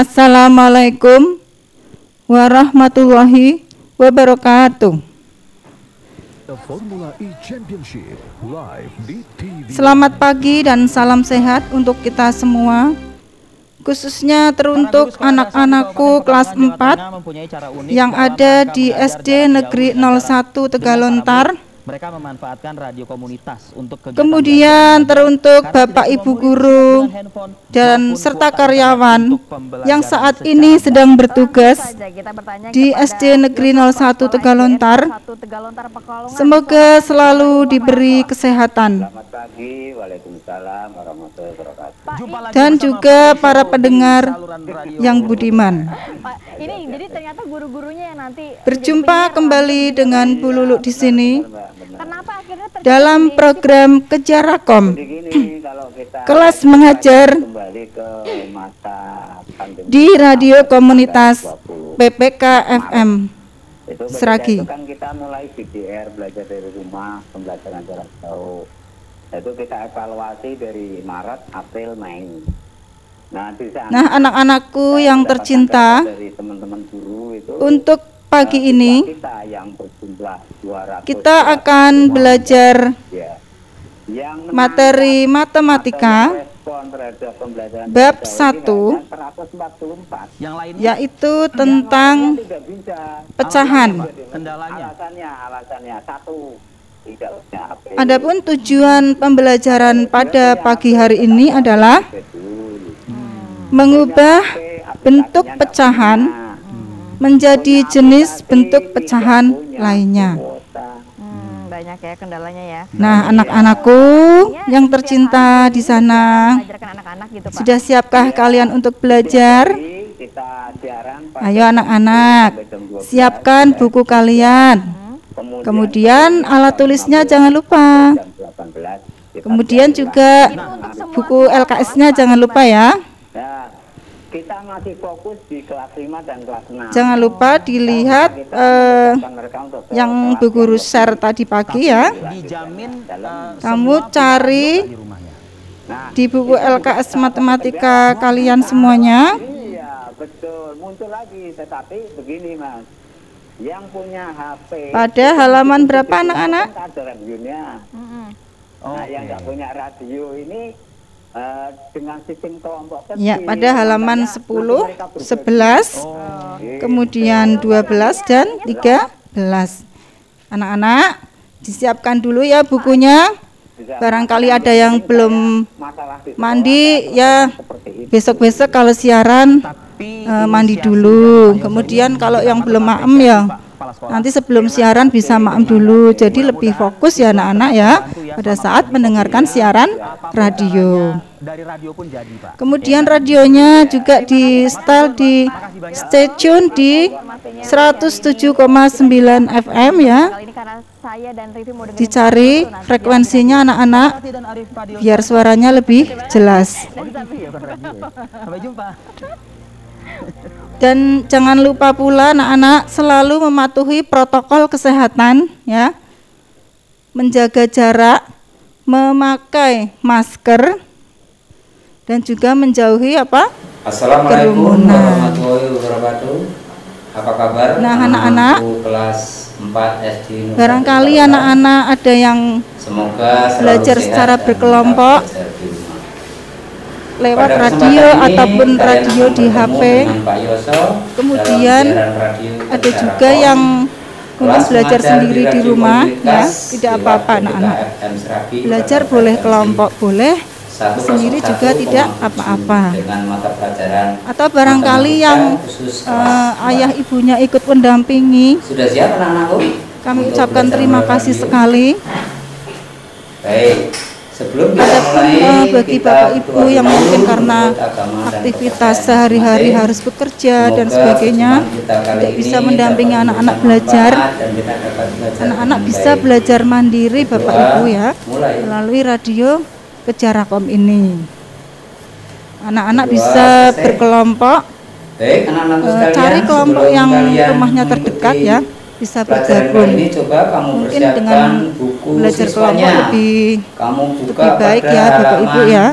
Assalamualaikum warahmatullahi wabarakatuh. The Formula E Championship live di TV. Selamat pagi dan salam sehat untuk kita semua. Khususnya teruntuk anak-anakku kelas 4 yang ada di SD Negeri 01 Tegalontar. Mereka memanfaatkan radio komunitas untuk kegiatan Kemudian teruntuk Bapak Ibu guru dan serta karyawan yang saat ini sedang bertugas di SD Negeri Yusuf 01 Sekolah Tegalontar. SDN 01 Tegalontar Pekalongan. Semoga selalu diberi kesehatan Selamat pagi, Waalaikumsalam warahmatullahi wabarakatuh. Dan juga para pendengar yang budiman. Ini jadi ternyata guru-gurunya yang nanti Berjumpa kembali dengan Bu Lulu di sini Kenapa akhirnya terjadi dalam program Kejarakom kalau kita Kelas mengajar kembali ke masa pandemi di radio komunitas 20, PPK FM. Seragi. itu kan kita mulai BDR belajar dari rumah, pembelajaran jarak jauh. Itu kita evaluasi dari Maret, April, Mei. Nah, di sana Nah, anak-anakku yang tercinta, dari teman-teman guru itu untuk pagi eh, ini kita yang berjumlah 200 kita akan belajar ya. Yang materi matematika bab jarak jauh satu, ini hanya 144. Yang lainnya yaitu tentang bisa. pecahan. kendalanya. Alasannya, alasannya satu. Adapun tujuan pembelajaran pada pagi hari ini adalah mengubah bentuk pecahan menjadi jenis bentuk pecahan lainnya. Hmm, banyak ya kendalanya ya. Nah, anak-anakku yang tercinta di sana, gitu, sudah siapkah kalian untuk belajar? Ayo anak-anak, jam 12, siapkan buku kalian. Kemudian, Kemudian alat tulisnya jangan lupa. jam 18 kita Kemudian juga buku LKS-nya jangan lupa ya. Nah, kita masih fokus di kelas 5 dan kelas 6. Jangan lupa dilihat eh, yang Bu Guru share tadi pagi ya. Dijamin eh, Kamu cari di rumahnya. Nah, di buku LKS matematika kalian semuanya. Iya, betul. Muncul lagi, tetapi begini, Mas. Yang punya HP Pada halaman berapa anak-anak? kan ada radionya. Mm-mm. Nah, yang nggak punya radio ini eh, dengan sistem kelompok kecil. Ya, pada halaman makanya 10, mereka berbagi. 11, Gitu. kemudian 12 dan 13. Anak-anak, disiapkan dulu ya bukunya. Barangkali ada yang belum di sekolah, mandi ya besok-besok kalau siaran Eh, mandi dulu. Pak Kemudian Yoso kalau yang belum maem ya nanti sebelum siaran bisa maem dulu. Jadi lebih fokus ya anak-anak ya pada saat mendengarkan siaran radio. dari radio pun jadi, Pak. Kemudian radionya juga di setel di stasiun di 107,9 FM ya. Dicari frekuensinya anak-anak biar suaranya lebih jelas. Ya, ya. Sampai jumpa. Dan jangan lupa pula anak-anak selalu mematuhi protokol kesehatan ya. Menjaga jarak, memakai masker dan juga menjauhi apa? Assalamualaikum Kerumunan. warahmatullahi wabarakatuh. Apa kabar? Nah, anak-anak, kelas 4 SD Barangkali anak-anak ada yang semoga belajar secara berkelompok, tetap belajar di rumah. Lewat Pada radio ini, ataupun radio di HP. Yoso Kemudian radio Ada juga yang mungkin belajar sendiri di rumah ya, tidak apa-apa anak-anak. Belajar boleh kelompok boleh, 101,7 sendiri juga tidak apa-apa. atau barangkali yang kelas ayah 4. ibunya ikut mendampingi. Sudah siap anak-anakku? Kami ucapkan terima kasih sekali. Baik, sebelum kita mulai, bagi kita bapak ibu yang mungkin karena aktivitas sehari-hari harus bekerja dan sebagainya tidak bisa mendampingi anak-anak belajar. Anak-anak bisa belajar mandiri bapak ibu ya mulai. melalui radio Kejarakom ini. Anak-anak bisa berkelompok Eh, sekalian, cari kelompok yang rumahnya terdekat ya bisa bergabung ini coba kamu mungkin persiapkan dengan buku belajar kelompok lebih kamu buka lebih baik ya bapak ibu ya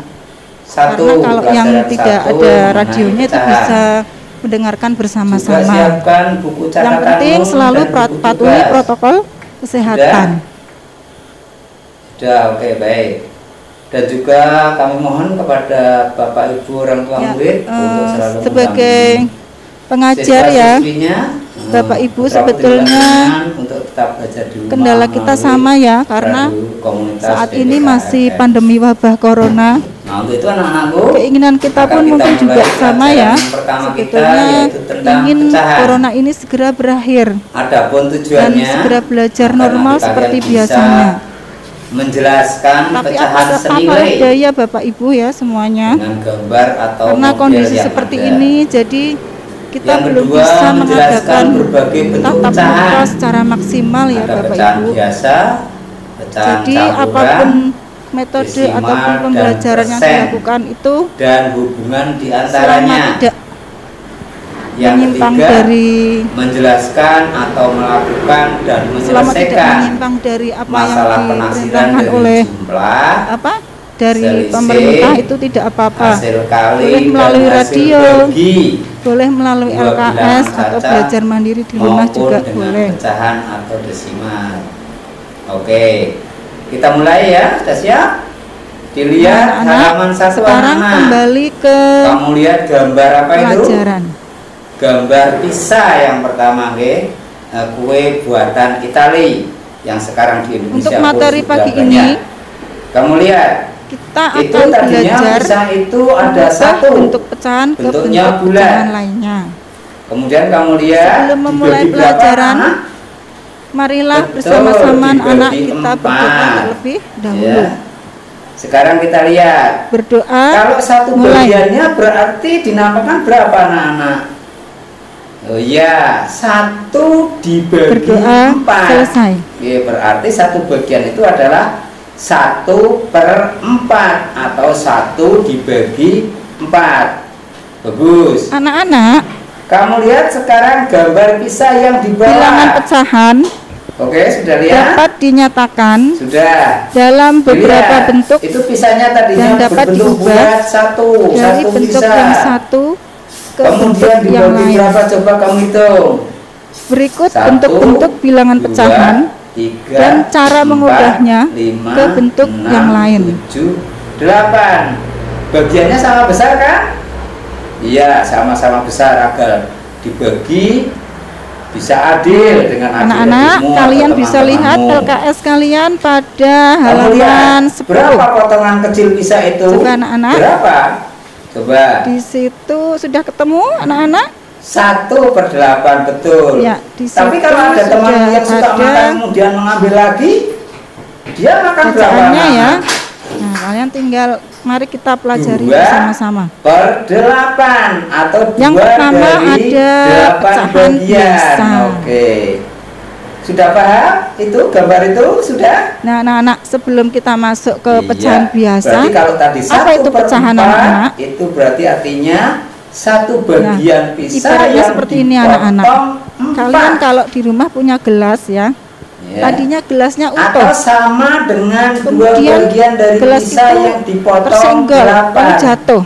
satu Karena kalau yang tidak satu ada mengenai radionya itu bisa mendengarkan bersama-sama. Yang penting selalu patuhi protokol kesehatan. Sudah, oke baik. Dan juga kami mohon kepada Bapak Ibu orang tua Ya, murid eh, untuk selalu sebagai pengajar ya, siswa-siswinya, eh, Bapak Ibu sebetulnya lingkungan untuk tetap belajar di rumah kendala kita sama ya karena saat ini masih pandemi wabah corona. Nah, untuk itu anak-anakku Keinginan kita pun kita mungkin juga sama ya. kita, Sebetulnya tentang ingin pecahan. corona ini segera berakhir Adapun dan tujuannya segera belajar normal seperti biasanya. menjelaskan Tapi pecahan apa senilai daya Bapak Ibu ya semuanya? dengan gambar atau Karena kondisi seperti ada. ini jadi kita Yang belum kedua, bisa mengadakan berbagai bentuk tatap muka secara maksimal ya ada Bapak Ibu. biasa, Jadi campuran, apa pun metode ataupun pembelajaran yang dilakukan itu dan hubungan di antaranya. tidak Yang menyimpang ketiga, dari menjelaskan atau melakukan dan selama tidak menyelesaikan menyimpang dari apa masalah yang penafsiran diperintahkan dari oleh jumlah, apa dari selisih, pemerintah itu tidak apa-apa. Boleh melalui radio, bagi. boleh melalui LKS atau belajar mandiri di rumah juga boleh. pecahan atau desimal. Oke, kita mulai ya, sudah siap? Dilihat Anak-anak, halaman satu sekarang anak. kembali ke Kamu lihat gambar apa itu? pelajaran. Gambar pizza yang pertama, oke? Eh, Kue buatan Itali yang sekarang di Indonesia. Untuk materi pagi banyak. ini, kamu lihat Kita itu akan belajar itu ada satu. bentuk pecahan ke bentuk pecahan lainnya. Kemudian kamu lihat Sebelum memulai pelajaran, anak? Marilah bersama-sama anak kita empat. berdoa terlebih dahulu. Ya. Sekarang kita lihat. Berdoa Kalau satu mulai. bagiannya berarti dinamakan berapa anak-anak? Oh iya, satu dibagi berdoa empat. selesai. Iya, berarti satu bagian itu adalah satu per empat atau satu dibagi empat. Bagus. Anak-anak, Kamu lihat sekarang gambar pisah yang di bilangan bawah. pecahan Oke, sudah lihat? dapat dinyatakan Sudah. dalam beberapa Dilihat. bentuk Itu pisahnya tadinya dan dapat berbentuk bulat satu, dari satu bentuk pisah. yang satu ke bentuk Kemudian yang dibagi lain. berapa coba kamu hitung? Berikut bentuk-bentuk bilangan dua, pecahan tiga, dan cara empat, mengubahnya lima, ke bentuk enam, yang lain. tujuh, delapan. Bagiannya sama besar kan? Iya, sama-sama besar agar dibagi bisa adil dengan Anak-anak, kalian atau bisa lihat. LKS kalian pada halaman lihat, berapa 10. potongan kecil pisah itu? Coba, anak-anak. Berapa? Coba. Di situ sudah ketemu anak-anak? Satu per delapan betul. Ya, di Tapi kalau ada teman yang suka ada makan kemudian mengambil lagi, dia makan berapa? Ya. Nah, kalian tinggal mari kita pelajari Dua bersama-sama. Per delapan atau Yang dua pertama dari ada delapan pecahan bagian. biasa. Oke. Sudah paham? Itu gambar itu sudah? Nah, anak-anak sebelum kita masuk ke Iya. pecahan biasa, Berarti kalau tadi apa itu per pecahan anak-anak? Itu berarti artinya satu bagian pisah ibaratnya yang seperti ini, anak-anak. Kalian kalau di rumah punya gelas ya, Ya. tadinya gelasnya atau utuh, sama dengan dua kemudian bagian dari gelas pisah itu yang dipotong tersenggol lalu jatuh,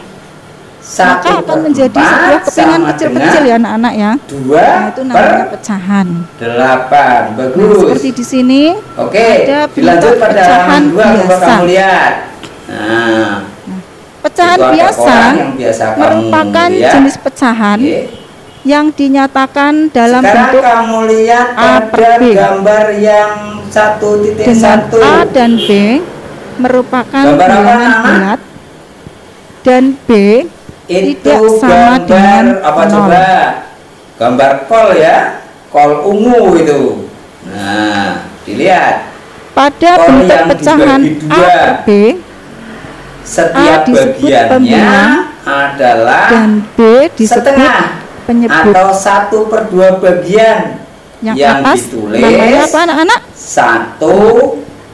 Satu maka akan menjadi sebuah kepingan kecil-kecil ya anak-anak ya. Dua Nah, itu namanya per pecahan. delapan. Nah, Bagus. seperti di sini Oke, ada dilanjut pada pecahan dua biasa. kamu lihat. Nah, pecahan biasa merupakan lihat. jenis pecahan Oke. yang dinyatakan dalam Sekarang bentuk kamu lihat A per B. gambar yang satu titik dengan satu. A dan B merupakan bilangan bulat dan B itu tidak sama gambar dengan apa nol. coba? Gambar kol ya, kol ungu itu. Nah, dilihat pada Kol bentuk pecahan A per B setiap disebut bagiannya pembilang adalah dan B disebut setengah penyebut. atau satu per dua bagian yang, yang atas ditulis namanya apa anak-anak? satu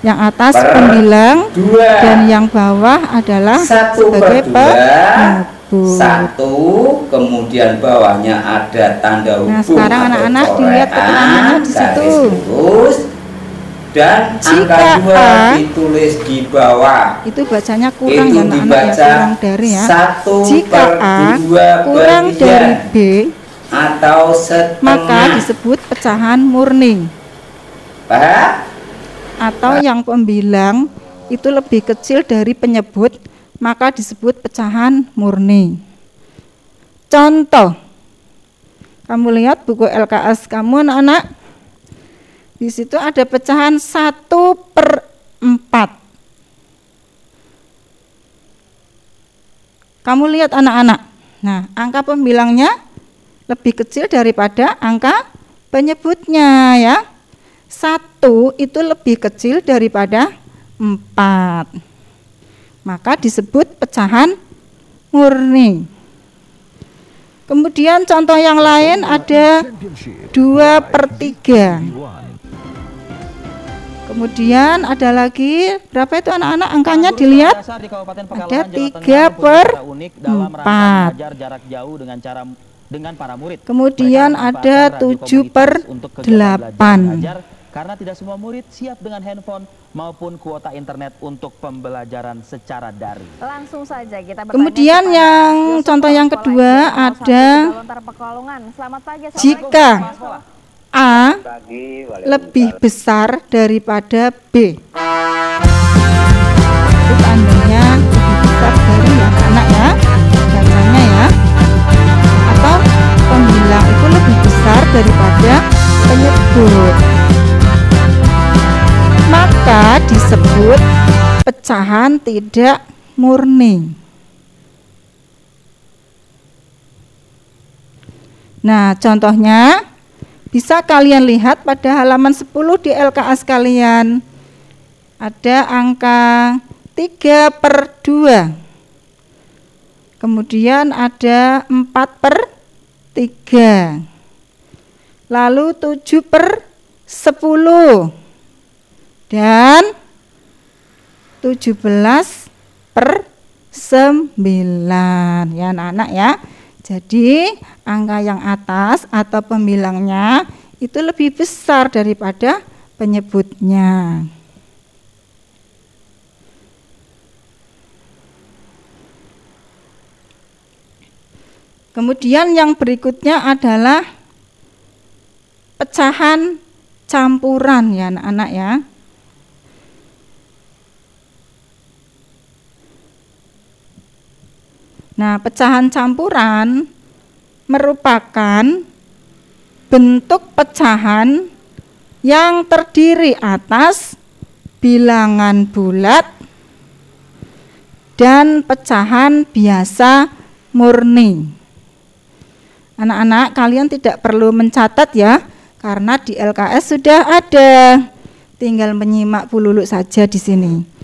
yang atas pembilang dua. dan yang bawah adalah satu sebagai per dua. penyebut. satu kemudian bawahnya ada tanda hubung Nah, sekarang anak-anak dilihat keterangannya di situ. lurus dan Jika angka dua A- ditulis di bawah. Itu bacanya kurang itu ya ya, dibaca kurang dari ya. satu Jika per A dua kurang bagian dari B, atau setengah. Maka disebut pecahan murni. paham? Atau yang pembilang itu lebih kecil dari penyebut, maka disebut pecahan murni. Contoh, kamu lihat buku LKS kamu anak-anak, di situ ada pecahan 1 per 4. Kamu lihat anak-anak. Nah, angka pembilangnya lebih kecil daripada angka penyebutnya ya. Satu itu lebih kecil daripada empat. Maka disebut pecahan murni. Kemudian contoh yang lain ada 2 per 3. TV1. Kemudian ada lagi berapa itu anak-anak angkanya dilihat di Kabupaten Ada tiga per empat. belajar jarak jauh dengan cara dengan para murid. Kemudian Mereka ada tujuh per delapan. karena tidak semua murid siap dengan handphone maupun kuota internet untuk pembelajaran secara daring. Langsung saja kita bertanya Kemudian yang contoh yang kedua SD 01 ada Tegalontar Pekalongan. Selamat pagi. Assalamualaikum. Jika sekolah. A lebih besar daripada B. Tandanya lebih besar dari yang anak ya, bacanya ya. Atau pembilang itu lebih besar daripada penyebut. Maka disebut pecahan tidak murni. Nah, contohnya bisa kalian lihat pada halaman 10 di LKS kalian. Ada angka 3 per 2. Kemudian ada 4 per 3. Lalu 7 per 10. Dan 17 per 9. Ya anak-anak ya. Jadi angka yang atas atau pembilangnya itu lebih besar daripada penyebutnya. Kemudian yang berikutnya adalah pecahan campuran ya anak-anak ya. Nah, pecahan campuran merupakan bentuk pecahan yang terdiri atas bilangan bulat dan pecahan biasa murni. Anak-anak, kalian tidak perlu mencatat ya, karena di LKS sudah ada. Tinggal menyimak Bu Lulu saja di sini.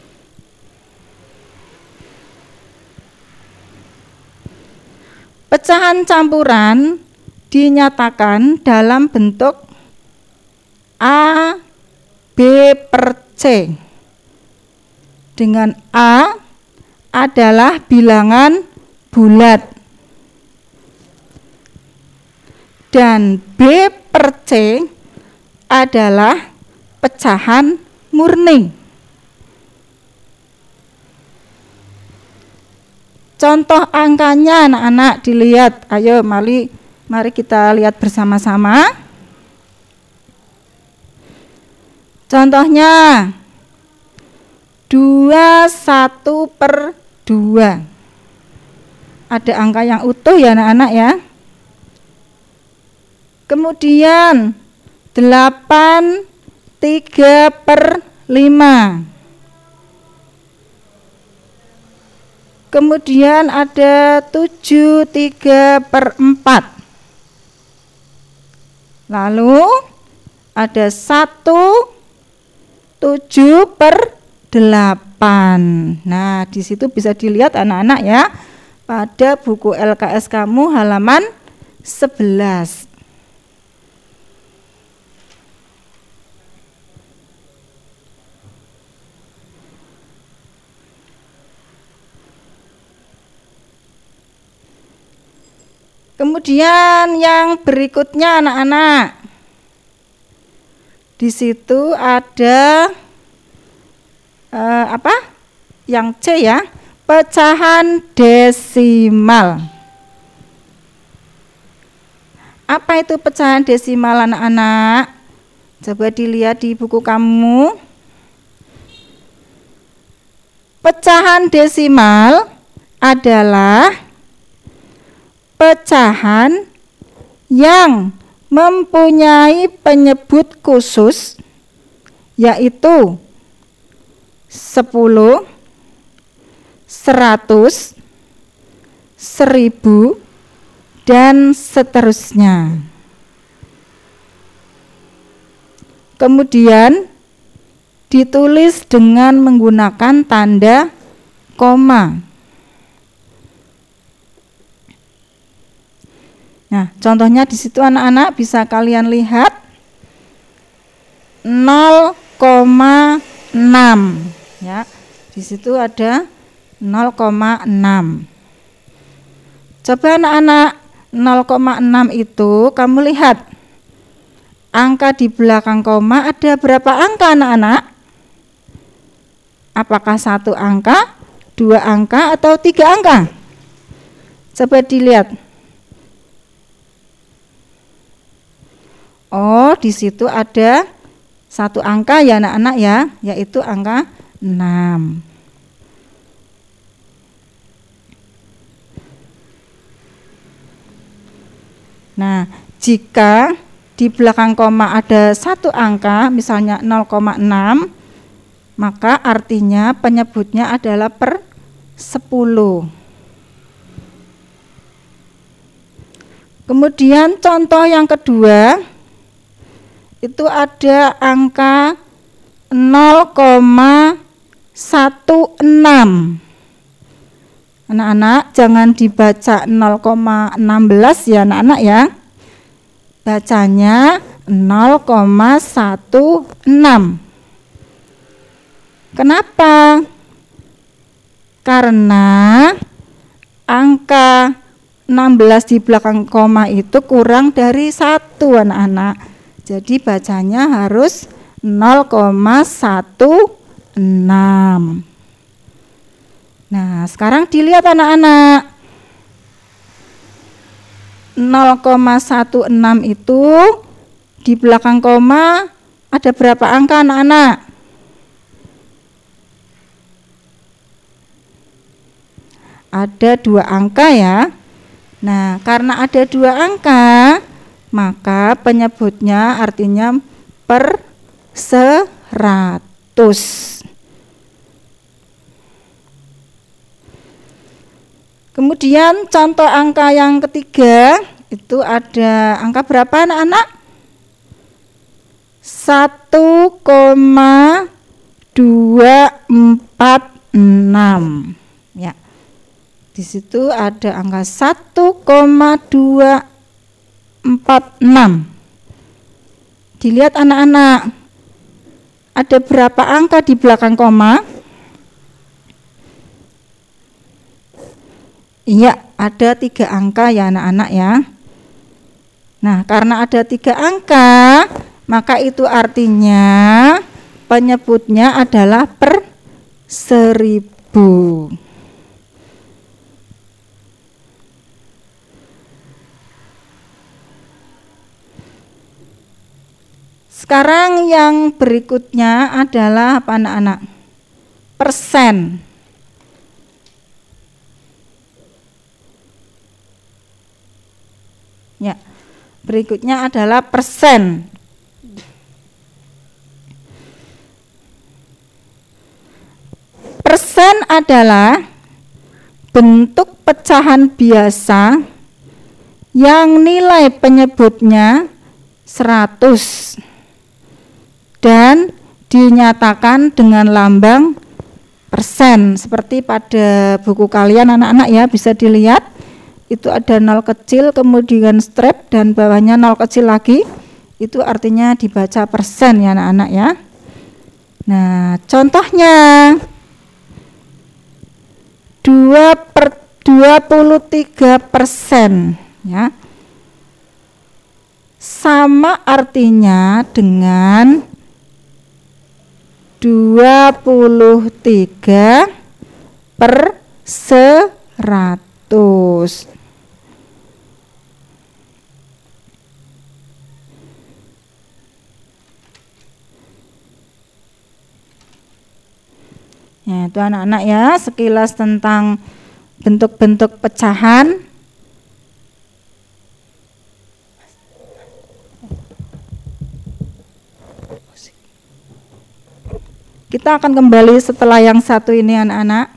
Pecahan campuran dinyatakan dalam bentuk A, B per C. Dengan A adalah bilangan bulat. Dan B per C adalah pecahan murni. Contoh angkanya anak-anak dilihat. Ayo mari mari kita lihat bersama-sama. Contohnya 21 per 2. Ada angka yang utuh ya anak-anak ya. Kemudian 8 3 per 5. Kemudian ada 7 3 per 4. Lalu ada 1 7 per 8. Nah, di situ bisa dilihat anak-anak ya. Pada buku LKS kamu halaman 11. Kemudian yang berikutnya anak-anak. Di situ ada eh, apa? Yang C ya, pecahan desimal. Apa itu pecahan desimal anak-anak? Coba dilihat di buku kamu. Pecahan desimal adalah pecahan yang mempunyai penyebut khusus yaitu 10, 100, 1000 dan seterusnya. Kemudian ditulis dengan menggunakan tanda koma. Nah, contohnya di situ anak-anak bisa kalian lihat 0,6 ya. Di situ ada 0,6. Coba anak-anak 0,6 itu kamu lihat angka di belakang koma ada berapa angka anak-anak? Apakah satu angka, dua angka, atau tiga angka? Coba dilihat. Oh, di situ ada satu angka ya anak-anak ya, yaitu angka 6. Nah, jika di belakang koma ada satu angka, misalnya 0,6, maka artinya penyebutnya adalah per 10. Kemudian contoh yang kedua itu ada angka 0,16. Anak-anak jangan dibaca 0,16 ya anak-anak ya. Bacanya 0,16. Kenapa? Karena angka 16 di belakang koma itu kurang dari satu anak-anak. Jadi bacanya harus 0,16. Nah, sekarang dilihat anak-anak. 0,16 itu di belakang koma ada berapa angka anak-anak? ada dua angka ya. Nah, karena ada dua angka, maka penyebutnya artinya per seratus. Kemudian contoh angka yang ketiga itu ada angka berapa anak-anak? 1,246 ya. Di situ ada angka 1,246. Dilihat anak-anak, ada berapa angka di belakang koma? Iya, ada tiga angka ya anak-anak ya. Nah, karena ada tiga angka, maka itu artinya penyebutnya adalah per seribu. Sekarang yang berikutnya adalah apa anak-anak? Persen. Ya. Berikutnya adalah persen. Persen adalah bentuk pecahan biasa yang nilai penyebutnya 100 dan dinyatakan dengan lambang persen. Seperti pada buku kalian anak-anak ya bisa dilihat. Itu ada nol kecil kemudian strap dan bawahnya nol kecil lagi. Itu artinya dibaca persen ya anak-anak ya. Nah contohnya. 2 per 23 persen ya. Sama artinya dengan 23 per 100. Ya, itu anak-anak ya, sekilas tentang bentuk-bentuk pecahan. Kita akan kembali setelah yang satu ini anak-anak.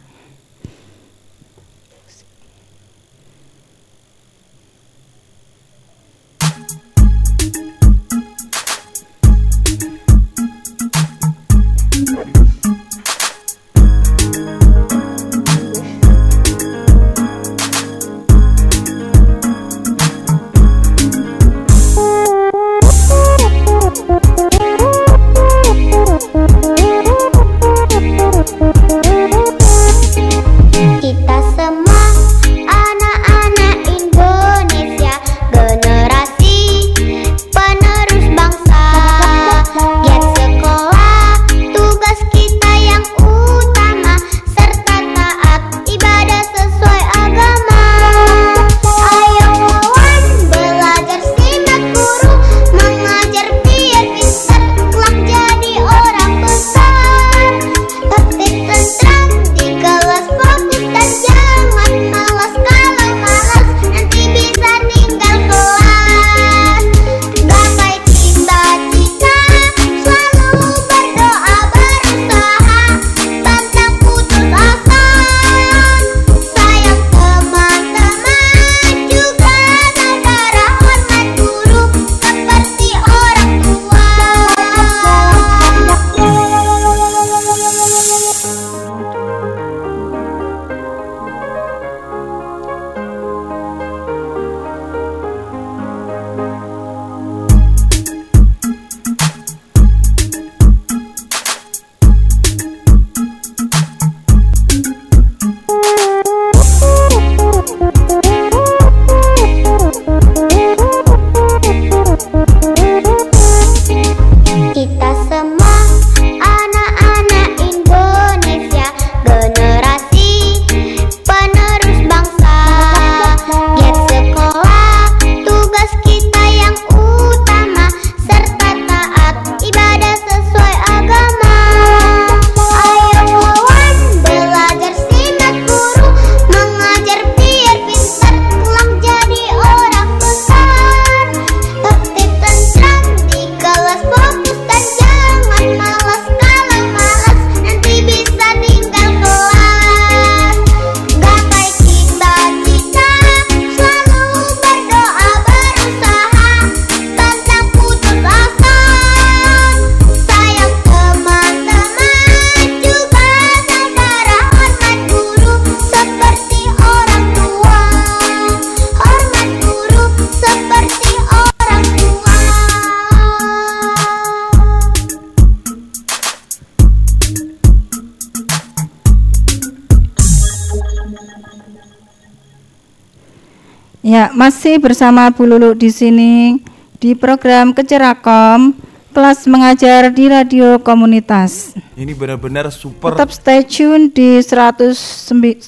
Ya, masih bersama Bu Lulu di sini di program Kecerakom kelas mengajar di radio komunitas. Ini benar-benar super. Tetap stay tune di 100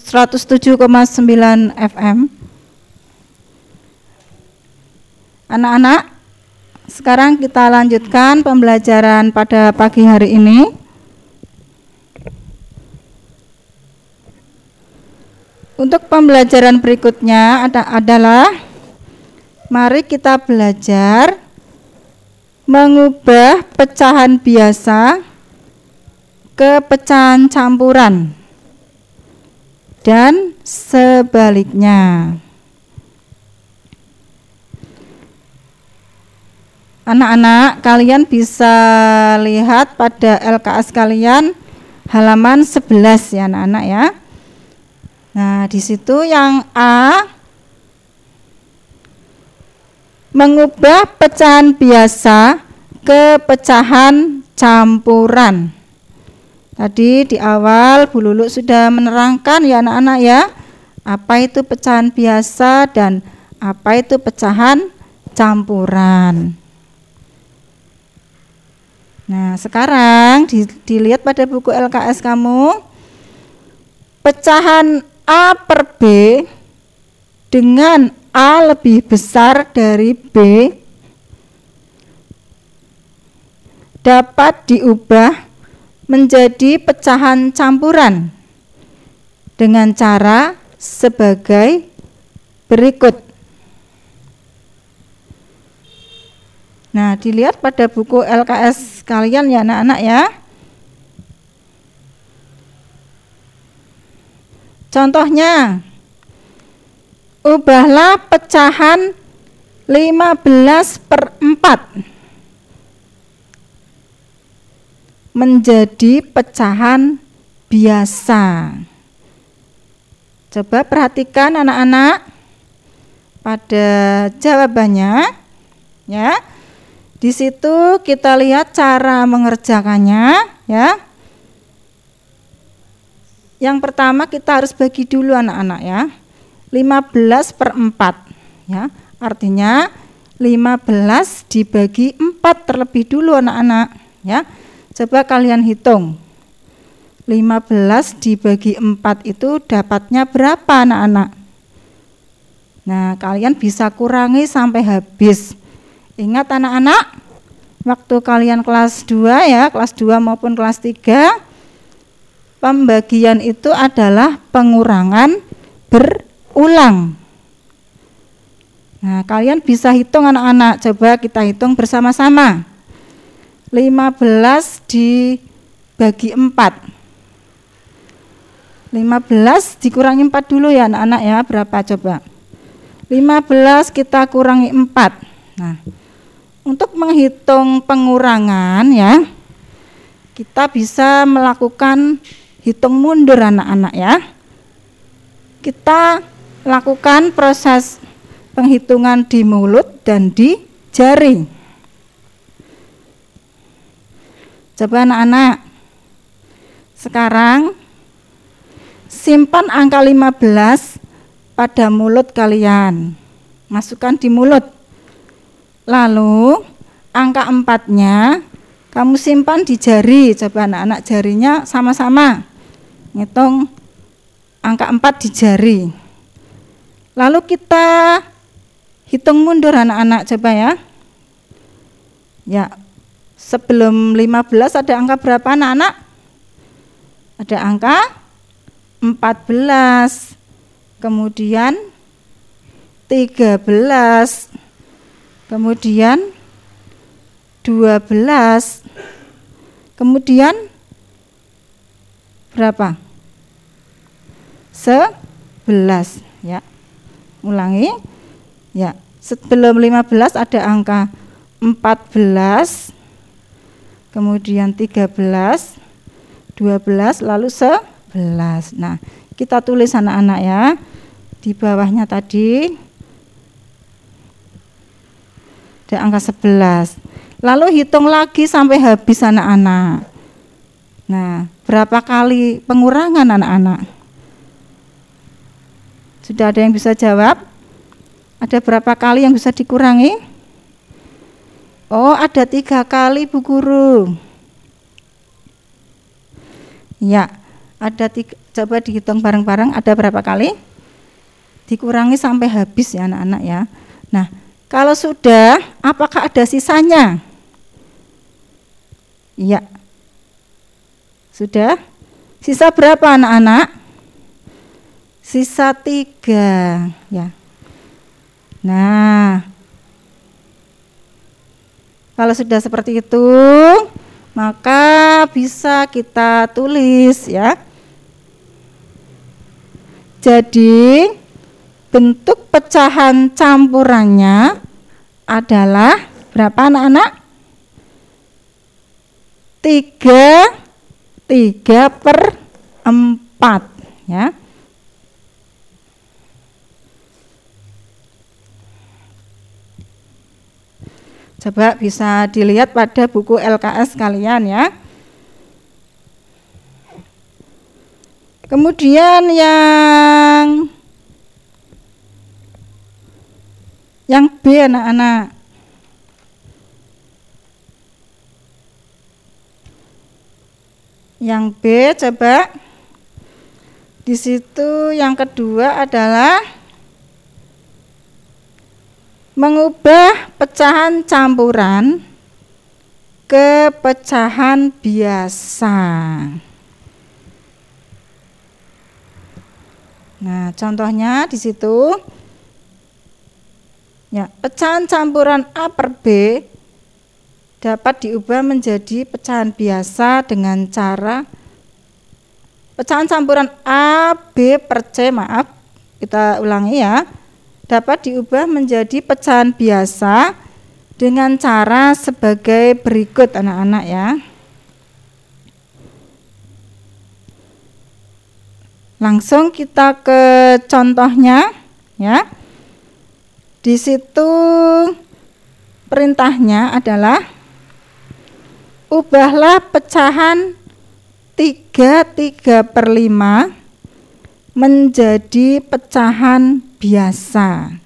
107,9 FM. Anak-anak, sekarang kita lanjutkan pembelajaran pada pagi hari ini. Untuk pembelajaran berikutnya ada, adalah mari kita belajar mengubah pecahan biasa ke pecahan campuran dan sebaliknya. Anak-anak, kalian bisa lihat pada LKS kalian halaman 11 ya anak-anak ya. Nah, di situ yang A mengubah pecahan biasa ke pecahan campuran. Tadi di awal Bu Lulu sudah menerangkan ya anak-anak ya, apa itu pecahan biasa dan apa itu pecahan campuran. Nah, sekarang di, dilihat pada buku LKS kamu pecahan A per B dengan A lebih besar dari B dapat diubah menjadi pecahan campuran dengan cara sebagai berikut. Nah, dilihat pada buku LKS kalian ya anak-anak ya. Contohnya, ubahlah pecahan 15 per 4 menjadi pecahan biasa. Coba perhatikan anak-anak pada jawabannya ya. Di situ kita lihat cara mengerjakannya ya. Yang pertama kita harus bagi dulu anak-anak ya. 15 per 4 ya. Artinya 15 dibagi 4 terlebih dulu anak-anak ya. Coba kalian hitung. 15 dibagi 4 itu dapatnya berapa anak-anak? Nah, kalian bisa kurangi sampai habis. Ingat anak-anak, waktu kalian kelas 2 ya, kelas 2 maupun kelas 3, pembagian itu adalah pengurangan berulang. Nah, kalian bisa hitung anak-anak, coba kita hitung bersama-sama. 15 dibagi 4. 15 dikurangi 4 dulu ya anak-anak ya, berapa coba? 15 kita kurangi 4. Nah, untuk menghitung pengurangan ya, kita bisa melakukan hitung mundur anak-anak ya. Kita lakukan proses penghitungan di mulut dan di jari. Coba anak-anak. Sekarang simpan angka 15 pada mulut kalian. Masukkan di mulut. Lalu angka empatnya kamu simpan di jari. Coba anak-anak jarinya sama-sama. Ngitung angka empat di jari. Lalu kita hitung mundur anak-anak coba ya. Ya, sebelum 15 ada angka berapa anak-anak? Ada angka 14. Kemudian 13 kemudian 12 kemudian berapa? 11 ya ulangi. Ya sebelum 15 ada angka 14 kemudian 13 12 lalu 11 nah kita tulis anak-anak ya di bawahnya tadi ada angka 11. Lalu hitung lagi sampai habis anak-anak. Nah, berapa kali pengurangan anak-anak? Sudah ada yang bisa jawab? Ada berapa kali yang bisa dikurangi? Oh, ada tiga kali Bu Guru. Ya, ada tiga, coba dihitung bareng-bareng ada berapa kali? Dikurangi sampai habis ya anak-anak ya. Nah, kalau sudah, apakah ada sisanya? Iya. Sudah? Sisa berapa anak-anak? Sisa tiga. Ya. Nah, kalau sudah seperti itu, maka bisa kita tulis ya. Jadi bentuk pecahan campurannya adalah berapa anak-anak? Tiga, tiga per empat, ya. Coba bisa dilihat pada buku LKS kalian ya. Kemudian yang Yang B anak-anak. Yang B coba. Di situ yang kedua adalah mengubah pecahan campuran ke pecahan biasa. Nah, contohnya di situ ya, pecahan campuran A per B dapat diubah menjadi pecahan biasa dengan cara Pecahan campuran A, B per C, maaf, kita ulangi ya, dapat diubah menjadi pecahan biasa dengan cara sebagai berikut anak-anak ya. Langsung kita ke contohnya ya. Di situ perintahnya adalah ubahlah pecahan 3 3 per 5 menjadi pecahan biasa.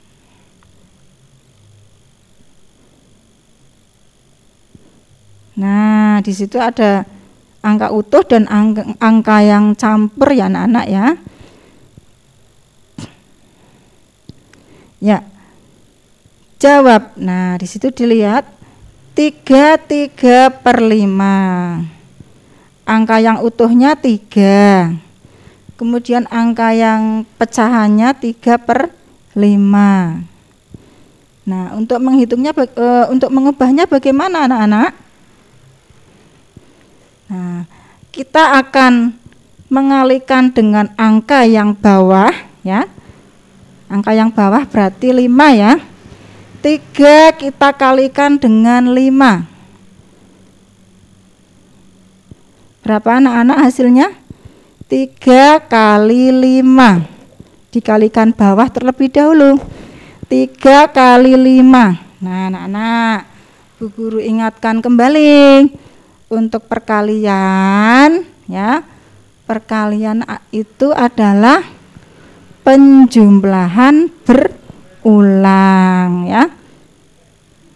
Nah, di situ ada angka utuh dan angka, yang campur ya anak-anak ya. Ya. Jawab. Nah, di situ dilihat 3 3 per 5 angka yang utuhnya 3 kemudian angka yang pecahannya 3 per 5 nah untuk menghitungnya e, untuk mengubahnya bagaimana anak-anak? Nah kita akan mengalihkan dengan angka yang bawah ya. Angka yang bawah berarti 5 ya 3 kita kalikan dengan 5 Berapa anak-anak hasilnya? 3 kali 5 Dikalikan bawah terlebih dahulu. 3 kali 5 Nah anak-anak Bu Guru ingatkan kembali. Untuk perkalian ya Perkalian itu adalah Penjumlahan berulang ya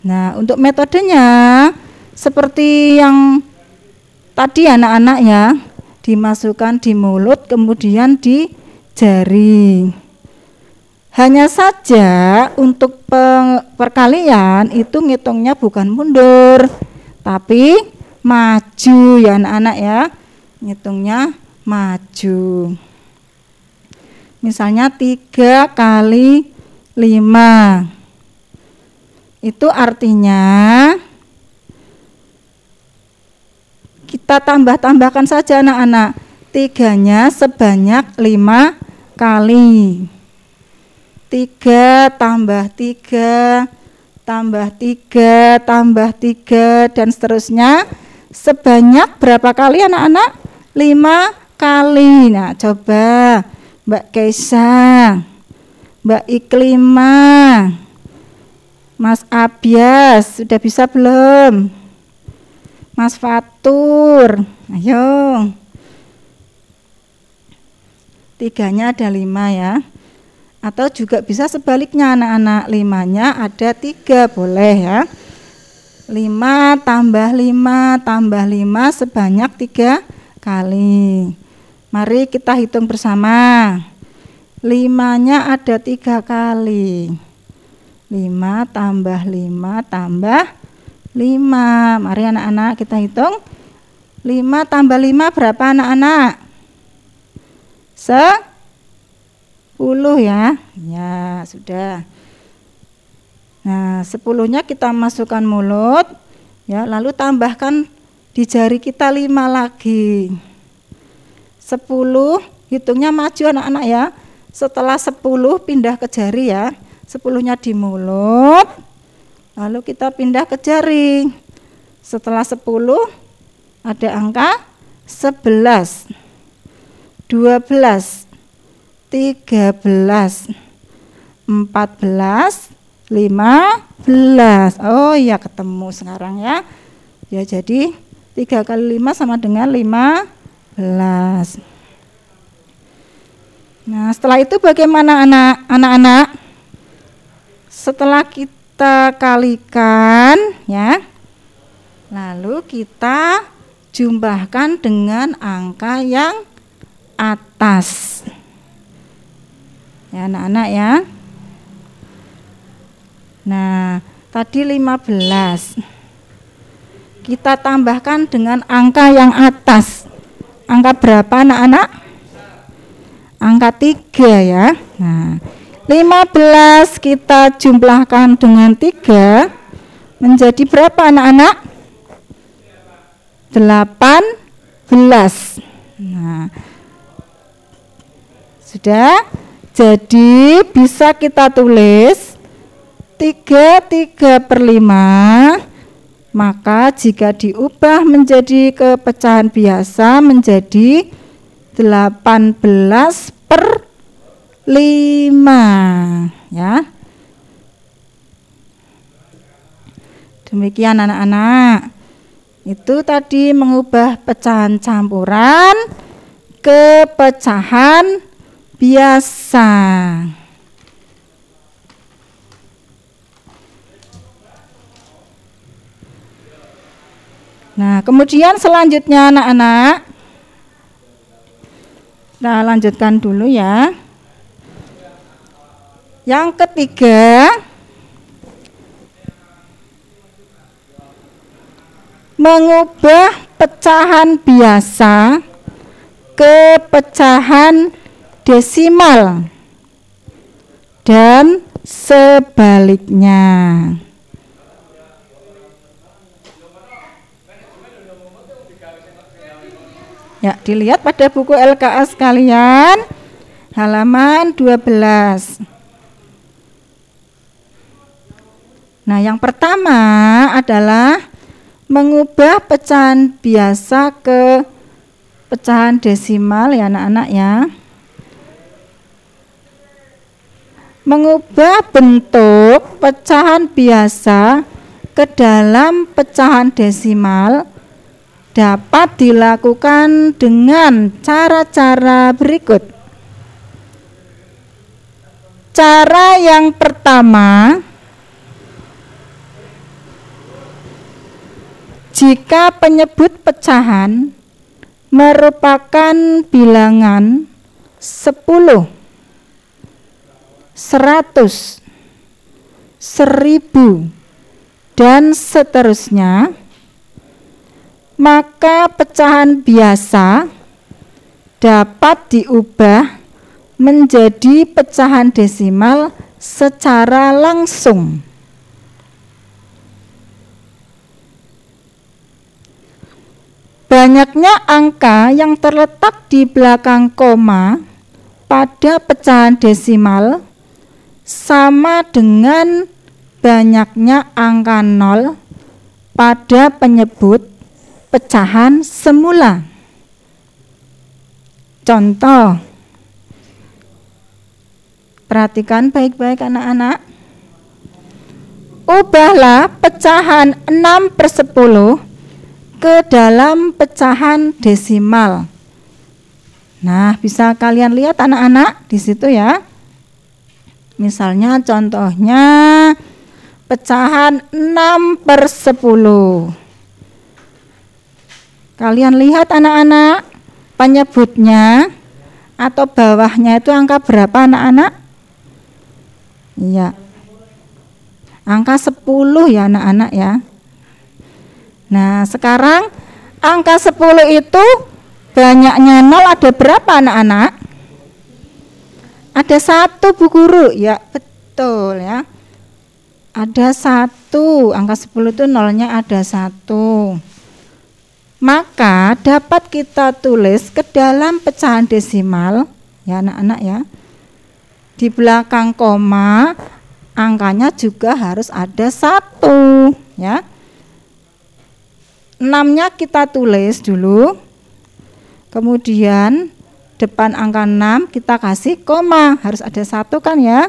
Nah untuk metodenya Seperti yang tadi anak-anak ya dimasukkan di mulut kemudian di jari. Hanya saja untuk perkalian itu ngitungnya bukan mundur, tapi maju ya anak-anak ya. Ngitungnya maju. Misalnya tiga kali lima Itu artinya kita tambah-tambahkan saja anak-anak. Tiganya sebanyak lima kali. Tiga tambah tiga, tambah tiga, tambah tiga, dan seterusnya. Sebanyak berapa kali anak-anak? Lima kali. Nah, coba Mbak Keisa, Mbak Iklima, Mas Abias, sudah bisa belum? Mas Fatur. Ayo. Tiganya ada lima ya. Atau juga bisa sebaliknya anak-anak. Limanya ada tiga boleh ya. Lima tambah lima tambah lima sebanyak tiga kali. Mari kita hitung bersama. Limanya ada tiga kali. Lima tambah lima tambah 5. Mari anak-anak kita hitung. 5 tambah 5 berapa anak-anak? 10 ya. Ya, sudah. Nah, 10-nya kita masukkan mulut ya, lalu tambahkan di jari kita 5 lagi. 10 hitungnya maju anak-anak ya. Setelah 10 pindah ke jari ya. 10-nya di mulut, Lalu kita pindah ke jari. Setelah 10 ada angka 11, 12, 13, 14, 15. Oh iya ketemu sekarang ya. Ya jadi 3 kali 5 sama dengan 15. Nah, setelah itu bagaimana anak-anak? Setelah kita kalikan ya. Lalu kita jumlahkan dengan angka yang atas. Ya anak-anak ya. Nah, tadi 15. Kita tambahkan dengan angka yang atas. Angka berapa anak-anak? Angka 3 ya. Nah, 15 kita jumlahkan dengan 3 menjadi berapa anak-anak? 18. Nah, sudah? Jadi bisa kita tulis 3 3 per 5 maka jika diubah menjadi kepecahan biasa menjadi 18 per 5 ya. Demikian anak-anak. Itu tadi mengubah pecahan campuran ke pecahan biasa. Nah, kemudian selanjutnya anak-anak kita lanjutkan dulu ya. Yang ketiga, mengubah pecahan biasa ke pecahan desimal dan sebaliknya. Ya, dilihat pada buku LKS kalian halaman 12. Nah, yang pertama adalah mengubah pecahan biasa ke pecahan desimal ya anak-anak ya. Mengubah bentuk pecahan biasa ke dalam pecahan desimal dapat dilakukan dengan cara-cara berikut. Cara yang pertama, Jika penyebut pecahan merupakan bilangan 10, 100, 1000, dan seterusnya, maka pecahan biasa dapat diubah menjadi pecahan desimal secara langsung. Banyaknya angka yang terletak di belakang koma pada pecahan desimal sama dengan banyaknya angka nol pada penyebut pecahan semula. Contoh, perhatikan baik-baik anak-anak. Ubahlah pecahan 6 per 10 ke dalam pecahan desimal. Nah, bisa kalian lihat anak-anak di situ ya. Misalnya contohnya pecahan 6 per 10. Kalian lihat anak-anak penyebutnya atau bawahnya itu angka berapa anak-anak? Iya. Angka 10 ya anak-anak ya. Nah, sekarang angka 10 itu banyaknya nol ada berapa anak-anak? Ada satu Bu Guru, ya betul ya. Ada satu, angka 10 itu nolnya ada satu. Maka dapat kita tulis ke dalam pecahan desimal, ya anak-anak ya. Di belakang koma, angkanya juga harus ada satu, ya. 6-nya kita tulis dulu. Kemudian depan angka 6 kita kasih koma, harus ada satu kan ya.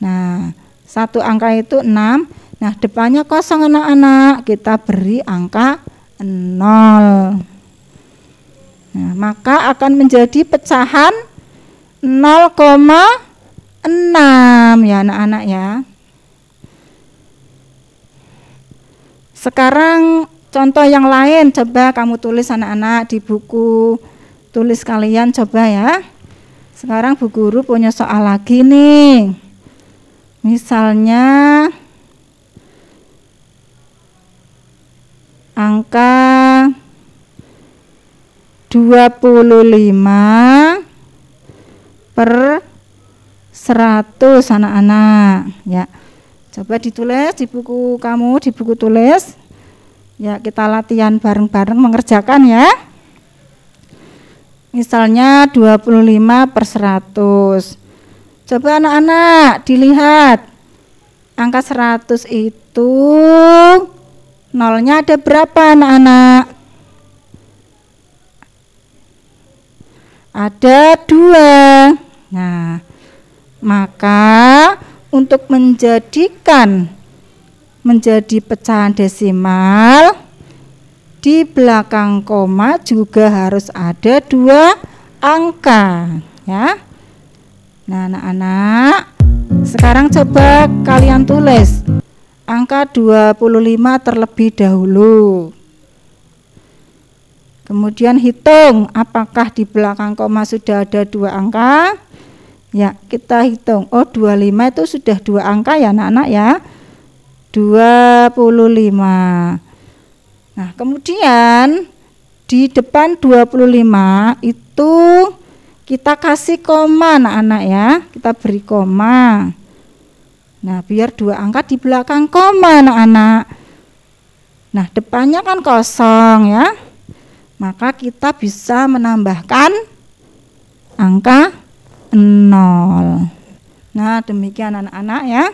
Nah, satu angka itu 6. Nah, depannya kosong anak-anak, kita beri angka 0. Nah, maka akan menjadi pecahan 0,6 ya anak-anak ya. Sekarang contoh yang lain coba kamu tulis anak-anak di buku tulis kalian coba ya. Sekarang Bu Guru punya soal lagi nih. Misalnya angka 25 per 100 anak-anak ya. Coba ditulis di buku kamu, di buku tulis. Ya, kita latihan bareng-bareng mengerjakan ya. Misalnya 25 per 100. Coba anak-anak dilihat. Angka 100 itu nolnya ada berapa anak-anak? Ada dua. Nah, maka untuk menjadikan menjadi pecahan desimal di belakang koma juga harus ada dua angka ya. Nah, anak-anak, sekarang coba kalian tulis angka 25 terlebih dahulu. Kemudian hitung apakah di belakang koma sudah ada dua angka. Ya, kita hitung. Oh, 25 itu sudah dua angka ya anak-anak ya. 25. Nah, kemudian di depan 25 itu kita kasih koma anak-anak ya. Kita beri koma. Nah, biar dua angka di belakang koma anak-anak. Nah, depannya kan kosong ya maka kita bisa menambahkan angka 0. Nah, demikian anak-anak ya.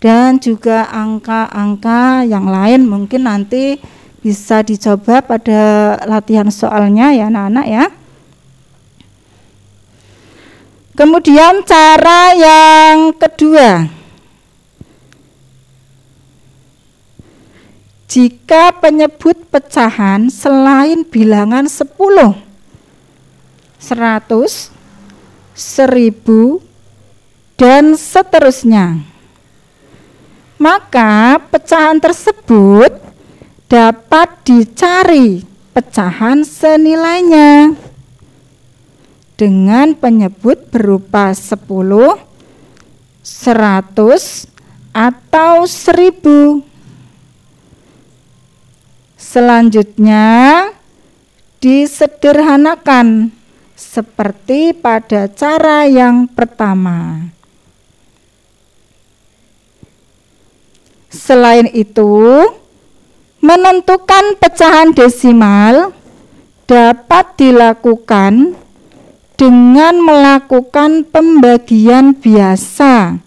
Dan juga angka-angka yang lain mungkin nanti bisa dicoba pada latihan soalnya ya anak-anak ya. Kemudian cara yang kedua jika penyebut pecahan selain bilangan 10, 100, 1000, dan seterusnya. Maka pecahan tersebut dapat dicari pecahan senilainya dengan penyebut berupa 10, 100, atau 1000. Selanjutnya disederhanakan seperti pada cara yang pertama. Selain itu, menentukan pecahan desimal dapat dilakukan dengan melakukan pembagian biasa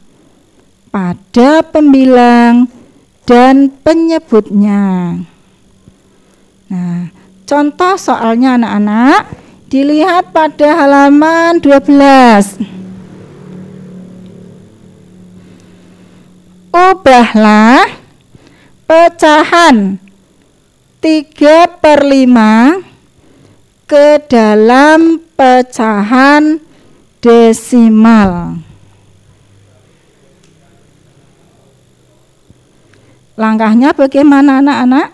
pada pembilang dan penyebutnya. Nah, contoh soalnya anak-anak dilihat pada halaman 12. Ubahlah pecahan 3 per 5 ke dalam pecahan desimal. Langkahnya bagaimana anak-anak?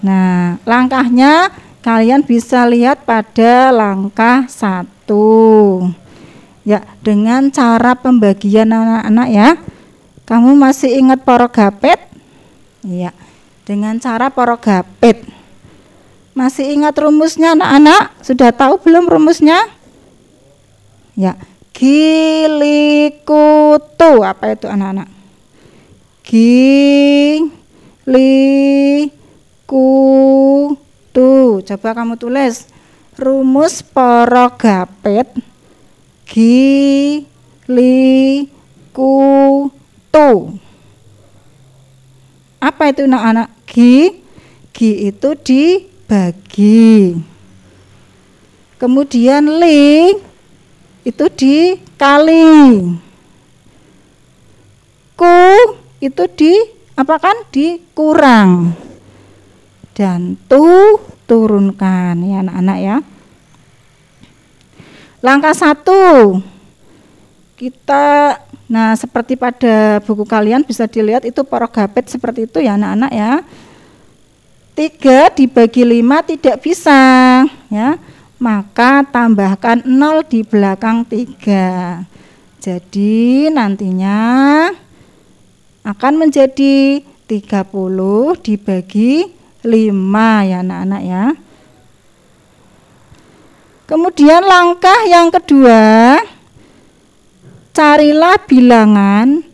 Nah, langkahnya kalian bisa lihat pada langkah satu. Ya, dengan cara pembagian anak-anak ya. Kamu masih ingat porogapet? Iya, dengan cara porogapet. Masih ingat rumusnya anak-anak? Sudah tahu belum rumusnya? Ya, gilikutu apa itu anak-anak? Gili ku tu coba kamu tulis. Rumus porogapet gi li ku tu apa itu anak-anak? Gi. Gi itu dibagi. Kemudian li itu dikali. Ku itu di apa kan? Dikurang. Dan tu turunkan. Ya anak-anak ya. Langkah satu. Kita Nah, seperti pada buku kalian bisa dilihat itu porogapet seperti itu ya anak-anak ya. 3 dibagi 5 tidak bisa ya. Maka tambahkan 0 di belakang 3. Jadi nantinya akan menjadi 30 dibagi 5 ya anak-anak ya. Kemudian langkah yang kedua, carilah bilangan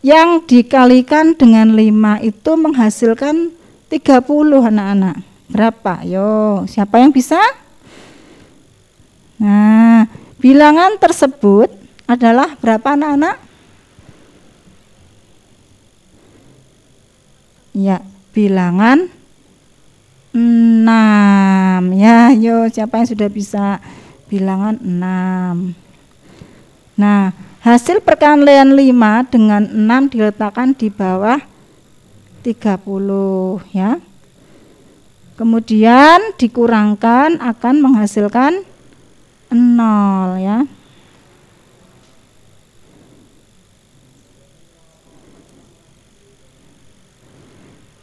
yang dikalikan dengan 5 itu menghasilkan 30 anak-anak. Berapa? Yo, siapa yang bisa? Nah, bilangan tersebut adalah berapa anak-anak? Ya, bilangan 6 ya yo siapa yang sudah bisa bilangan 6 nah hasil perkalian 5 dengan 6 diletakkan di bawah 30 ya. Kemudian dikurangkan akan menghasilkan 0 ya.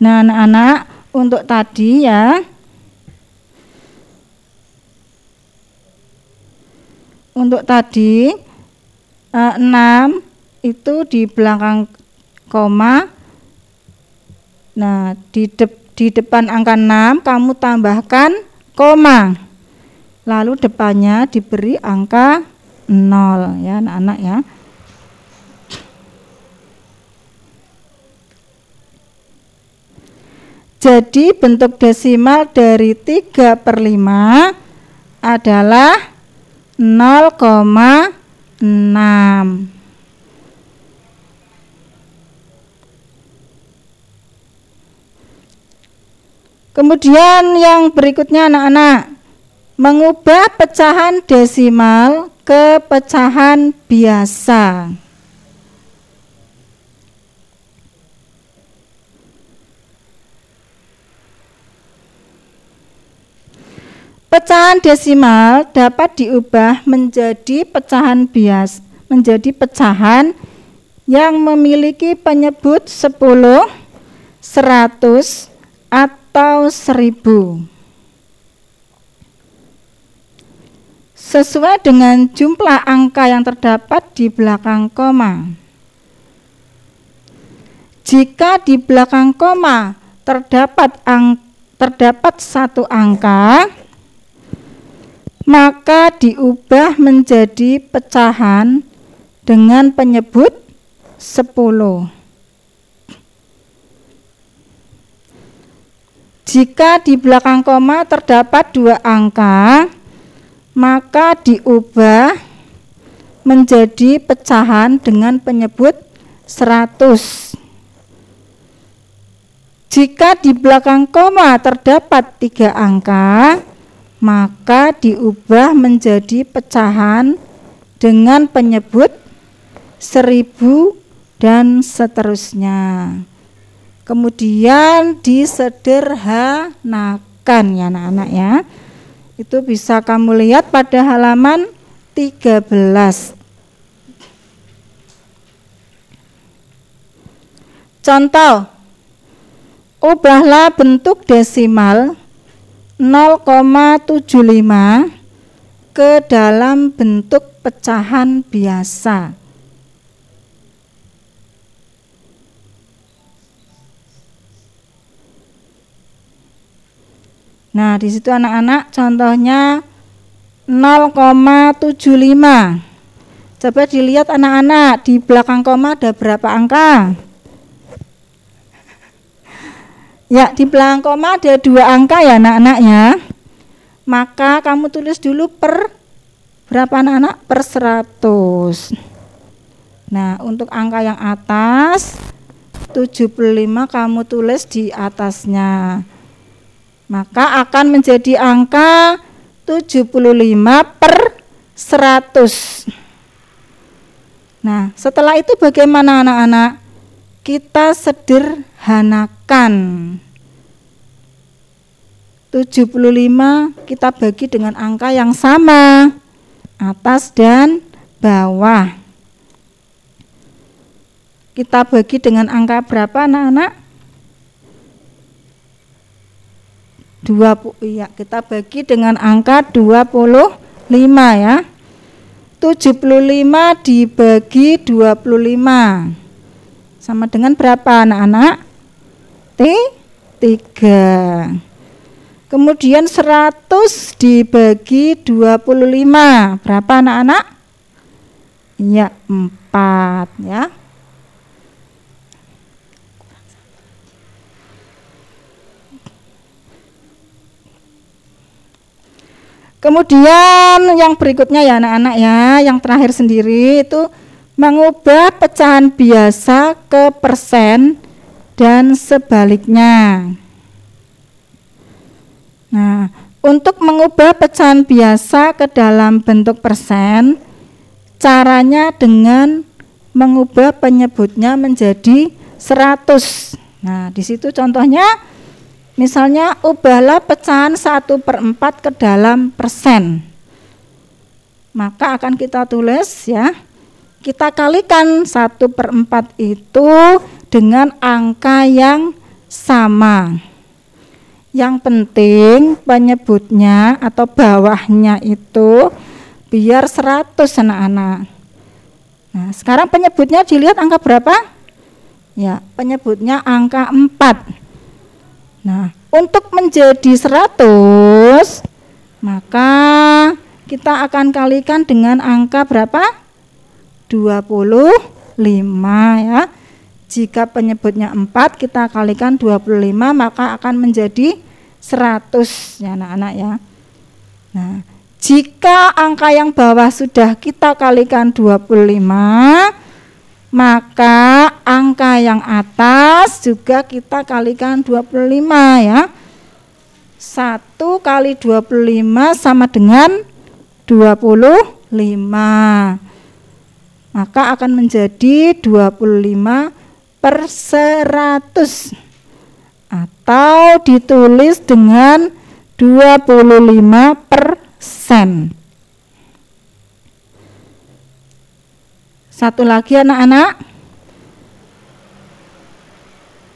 Nah, anak-anak, untuk tadi ya. Untuk tadi eh, 6 itu di belakang koma nah di, de, di depan angka 6 kamu tambahkan koma. Lalu depannya diberi angka 0 ya anak-anak ya. Jadi bentuk desimal dari 3 per 5 adalah 0,6. Kemudian yang berikutnya anak-anak mengubah pecahan desimal ke pecahan biasa. Pecahan desimal dapat diubah menjadi pecahan bias, menjadi pecahan yang memiliki penyebut 10, 100 atau 1000. Sesuai dengan jumlah angka yang terdapat di belakang koma. Jika di belakang koma terdapat ang, terdapat satu angka, maka diubah menjadi pecahan dengan penyebut 10. Jika di belakang koma terdapat dua angka, maka diubah menjadi pecahan dengan penyebut 100. Jika di belakang koma terdapat tiga angka, maka diubah menjadi pecahan dengan penyebut seribu dan seterusnya. Kemudian disederhanakan ya anak-anak ya. Itu bisa kamu lihat pada halaman 13. Contoh, ubahlah bentuk desimal 0,75 ke dalam bentuk pecahan biasa. Nah, di situ anak-anak contohnya 0,75. Coba dilihat anak-anak, di belakang koma ada berapa angka? Ya, di belakang koma ada dua angka ya anak-anak ya. Maka kamu tulis dulu per berapa anak-anak? Per 100. Nah, untuk angka yang atas 75 kamu tulis di atasnya. Maka akan menjadi angka 75 per 100. Nah, setelah itu bagaimana anak-anak? Kita sederhanakan 75 kita bagi dengan angka yang sama atas dan bawah kita bagi dengan angka berapa anak-anak? 20 iya, kita bagi dengan angka 25 ya. 75 dibagi 25 sama dengan berapa anak-anak? T 3. Kemudian 100 dibagi 25. Berapa anak-anak? Iya, 4 ya. Kemudian yang berikutnya ya anak-anak ya, yang terakhir sendiri itu mengubah pecahan biasa ke persen dan sebaliknya. Nah, untuk mengubah pecahan biasa ke dalam bentuk persen, caranya dengan mengubah penyebutnya menjadi 100. Nah, di situ contohnya Misalnya ubahlah pecahan 1 per 4 ke dalam persen. Maka akan kita tulis ya. Kita kalikan 1 per 4 itu dengan angka yang sama. Yang penting penyebutnya atau bawahnya itu biar 100 anak-anak. Nah, sekarang penyebutnya dilihat angka berapa? Ya, penyebutnya angka 4. Nah, untuk menjadi 100 maka kita akan kalikan dengan angka berapa? 25 ya. Jika penyebutnya 4 kita kalikan 25 maka akan menjadi 100 ya anak-anak ya. Nah, jika angka yang bawah sudah kita kalikan 25 maka angka yang atas juga kita kalikan 25 ya. 1 kali 25 sama dengan 25. Maka akan menjadi 25 per 100 atau ditulis dengan 25 persen. Satu lagi anak-anak.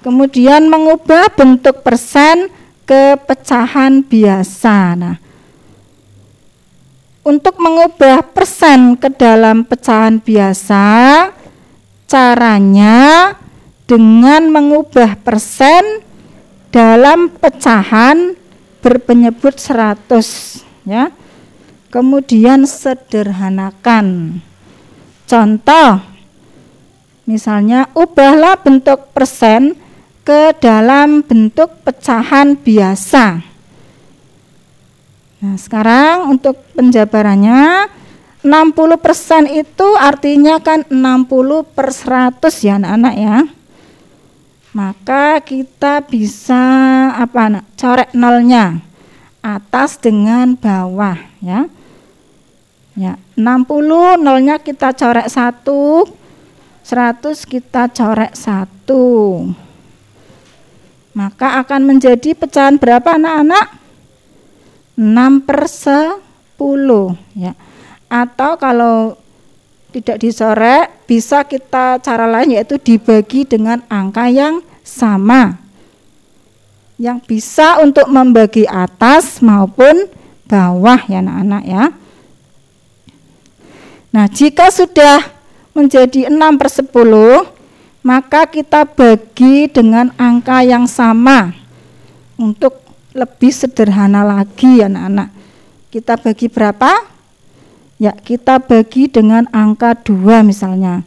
Kemudian mengubah bentuk persen ke pecahan biasa. Nah, untuk mengubah persen ke dalam pecahan biasa, caranya dengan mengubah persen dalam pecahan berpenyebut 100 ya. Kemudian sederhanakan. Contoh, misalnya ubahlah bentuk persen ke dalam bentuk pecahan biasa. Nah, sekarang untuk penjabarannya 60% itu artinya kan 60 per 100 ya anak-anak ya. Maka kita bisa apa anak? Coret nolnya atas dengan bawah ya. Ya, 60 nolnya kita coret 1, 100 kita coret 1. Maka akan menjadi pecahan berapa anak-anak? 6 per 10 ya. Atau kalau tidak dicoret bisa kita cara lain yaitu dibagi dengan angka yang sama yang bisa untuk membagi atas maupun bawah ya anak-anak ya. Nah, jika sudah menjadi 6 per 10, maka kita bagi dengan angka yang sama untuk lebih sederhana lagi anak-anak. Kita bagi berapa? Ya, kita bagi dengan angka 2 misalnya.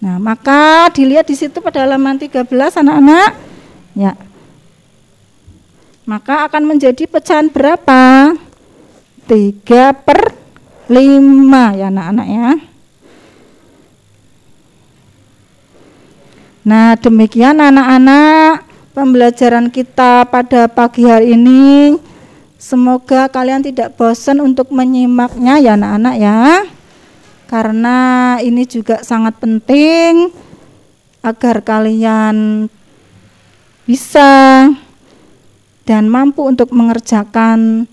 Nah, maka dilihat di situ pada halaman 13 anak-anak. Ya. Maka akan menjadi pecahan berapa? 3 per 5 ya anak-anak ya. Nah, demikian anak-anak pembelajaran kita pada pagi hari ini. Semoga kalian tidak bosan untuk menyimaknya ya anak-anak ya. Karena ini juga sangat penting agar kalian bisa dan mampu untuk mengerjakan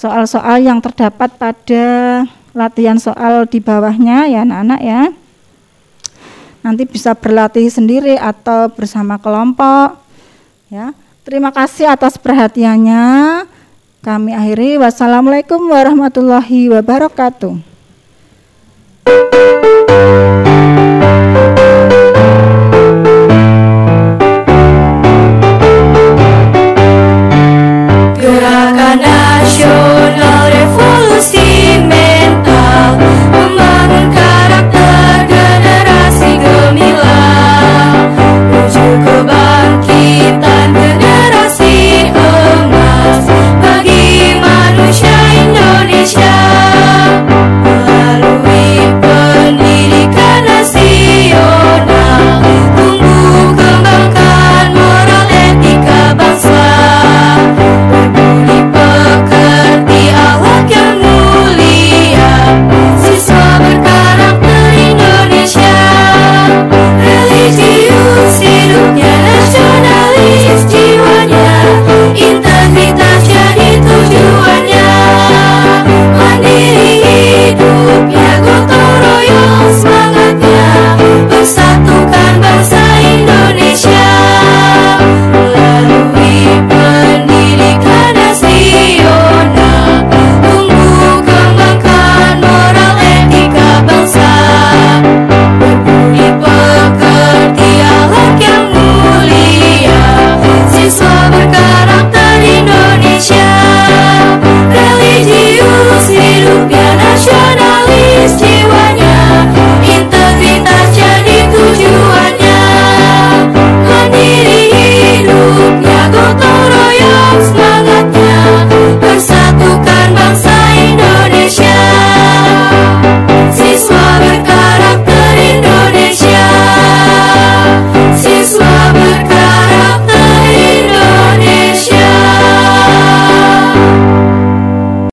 soal-soal yang terdapat pada latihan soal di bawahnya ya anak-anak ya. nanti bisa berlatih sendiri atau bersama kelompok. Ya, terima kasih atas perhatiannya. Kami akhiri wassalamualaikum warahmatullahi wabarakatuh.